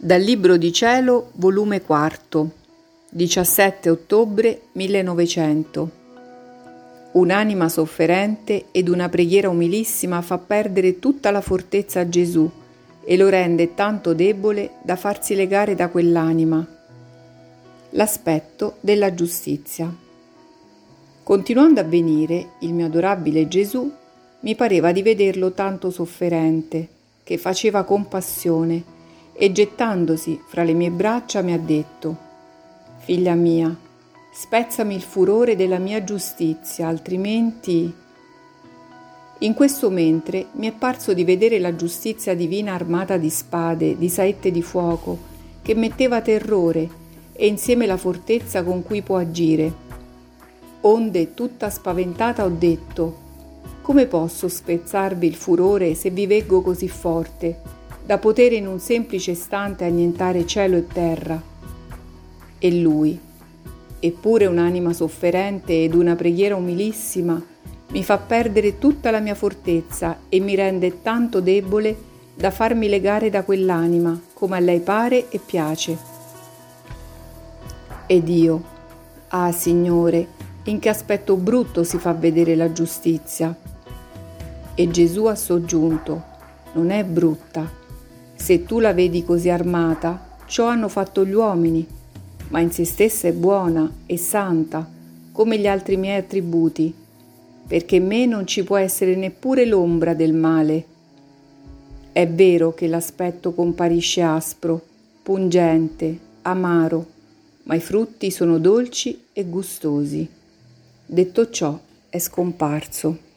Dal Libro di Cielo, volume 4, 17 ottobre 1900. Un'anima sofferente ed una preghiera umilissima fa perdere tutta la fortezza a Gesù e lo rende tanto debole da farsi legare da quell'anima. L'aspetto della giustizia. Continuando a venire, il mio adorabile Gesù mi pareva di vederlo tanto sofferente, che faceva compassione e gettandosi fra le mie braccia mi ha detto, Figlia mia, spezzami il furore della mia giustizia, altrimenti... In questo mentre mi è parso di vedere la giustizia divina armata di spade, di saette di fuoco, che metteva terrore e insieme la fortezza con cui può agire. Onde, tutta spaventata, ho detto, come posso spezzarvi il furore se vi veggo così forte? Da poter in un semplice istante annientare cielo e terra. E lui, eppure un'anima sofferente ed una preghiera umilissima, mi fa perdere tutta la mia fortezza e mi rende tanto debole da farmi legare da quell'anima, come a lei pare e piace. Ed io, ah Signore, in che aspetto brutto si fa vedere la giustizia. E Gesù ha soggiunto, non è brutta, se tu la vedi così armata, ciò hanno fatto gli uomini, ma in se stessa è buona e santa, come gli altri miei attributi, perché in me non ci può essere neppure l'ombra del male. È vero che l'aspetto comparisce aspro, pungente, amaro, ma i frutti sono dolci e gustosi. Detto ciò, è scomparso.